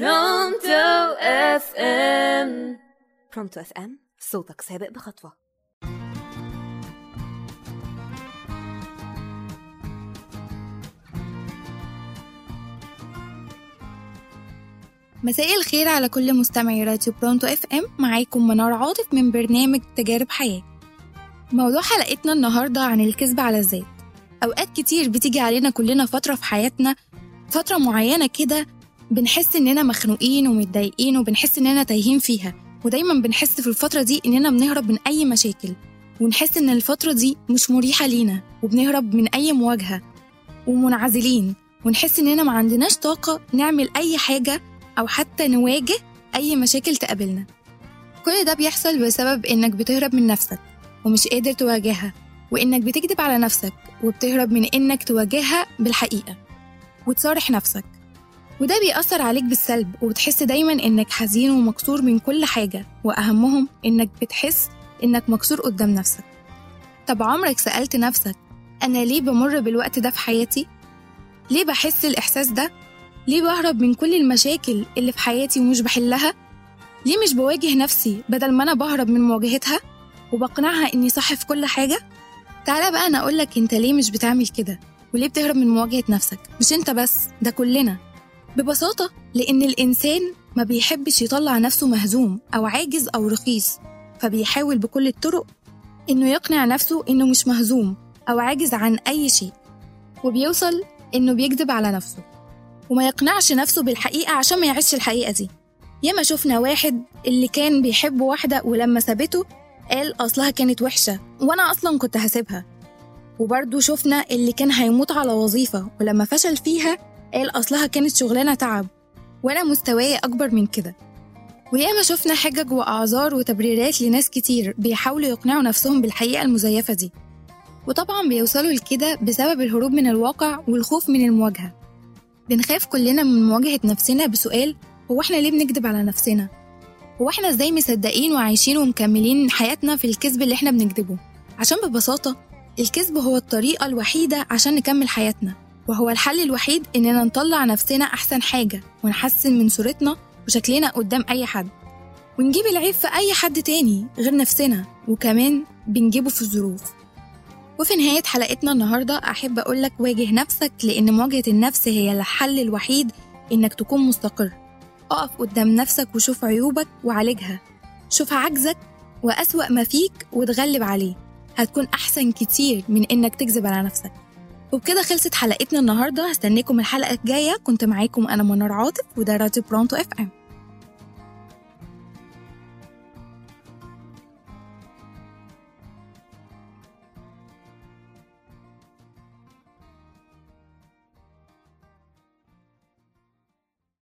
Pronto FM. Pronto FM صوتك سابق بخطوة. مساء الخير على كل مستمعي راديو Pronto FM. معاكم منار عاطف من برنامج تجارب حياة. موضوع حلقتنا النهاردة عن الكذب على الذات. أوقات كتير بتيجي علينا كلنا فترة في حياتنا فترة معينة كده بنحس إننا مخنوقين ومتضايقين وبنحس إننا تايهين فيها. ودايما بنحس في الفترة دي إننا بنهرب من أي مشاكل. ونحس إن الفترة دي مش مريحة لينا وبنهرب من أي مواجهة. ومنعزلين. ونحس إننا ما عندناش طاقة نعمل أي حاجة أو حتى نواجه أي مشاكل تقابلنا. كل ده بيحصل بسبب إنك بتهرب من نفسك ومش قادر تواجهها وإنك بتكذب على نفسك وبتهرب من إنك تواجهها بالحقيقة. وتصارح نفسك. وده بيأثر عليك بالسلب وبتحس دايما إنك حزين ومكسور من كل حاجة وأهمهم إنك بتحس إنك مكسور قدام نفسك طب عمرك سألت نفسك أنا ليه بمر بالوقت ده في حياتي؟ ليه بحس الإحساس ده؟ ليه بهرب من كل المشاكل اللي في حياتي ومش بحلها؟ ليه مش بواجه نفسي بدل ما أنا بهرب من مواجهتها وبقنعها إني صح في كل حاجة؟ تعالى بقى أنا أقولك أنت ليه مش بتعمل كده وليه بتهرب من مواجهة نفسك مش أنت بس ده كلنا ببساطة لأن الإنسان ما بيحبش يطلع نفسه مهزوم أو عاجز أو رخيص فبيحاول بكل الطرق إنه يقنع نفسه إنه مش مهزوم أو عاجز عن أي شيء وبيوصل إنه بيكذب على نفسه وما يقنعش نفسه بالحقيقة عشان ما يعيش الحقيقة دي. ياما شفنا واحد اللي كان بيحب واحدة ولما سابته قال أصلها كانت وحشة وأنا أصلا كنت هسيبها. وبرضه شفنا اللي كان هيموت على وظيفة ولما فشل فيها قال أصلها كانت شغلانة تعب وأنا مستواي أكبر من كده وياما شفنا حجج وأعذار وتبريرات لناس كتير بيحاولوا يقنعوا نفسهم بالحقيقة المزيفة دي وطبعا بيوصلوا لكده بسبب الهروب من الواقع والخوف من المواجهة بنخاف كلنا من مواجهة نفسنا بسؤال هو إحنا ليه بنكذب على نفسنا؟ هو إحنا إزاي مصدقين وعايشين ومكملين حياتنا في الكذب اللي إحنا بنكذبه؟ عشان ببساطة الكذب هو الطريقة الوحيدة عشان نكمل حياتنا وهو الحل الوحيد إننا نطلع نفسنا أحسن حاجة ونحسن من صورتنا وشكلنا قدام أي حد. ونجيب العيب في أي حد تاني غير نفسنا وكمان بنجيبه في الظروف. وفي نهاية حلقتنا النهاردة أحب أقولك واجه نفسك لأن مواجهة النفس هي الحل الوحيد إنك تكون مستقر. أقف قدام نفسك وشوف عيوبك وعالجها. شوف عجزك وأسوأ ما فيك وتغلب عليه. هتكون أحسن كتير من إنك تكذب على نفسك. وبكده خلصت حلقتنا النهاردة. هستناكم الحلقة الجاية. كنت معاكم أنا منار عاطف وده راديو Pronto FM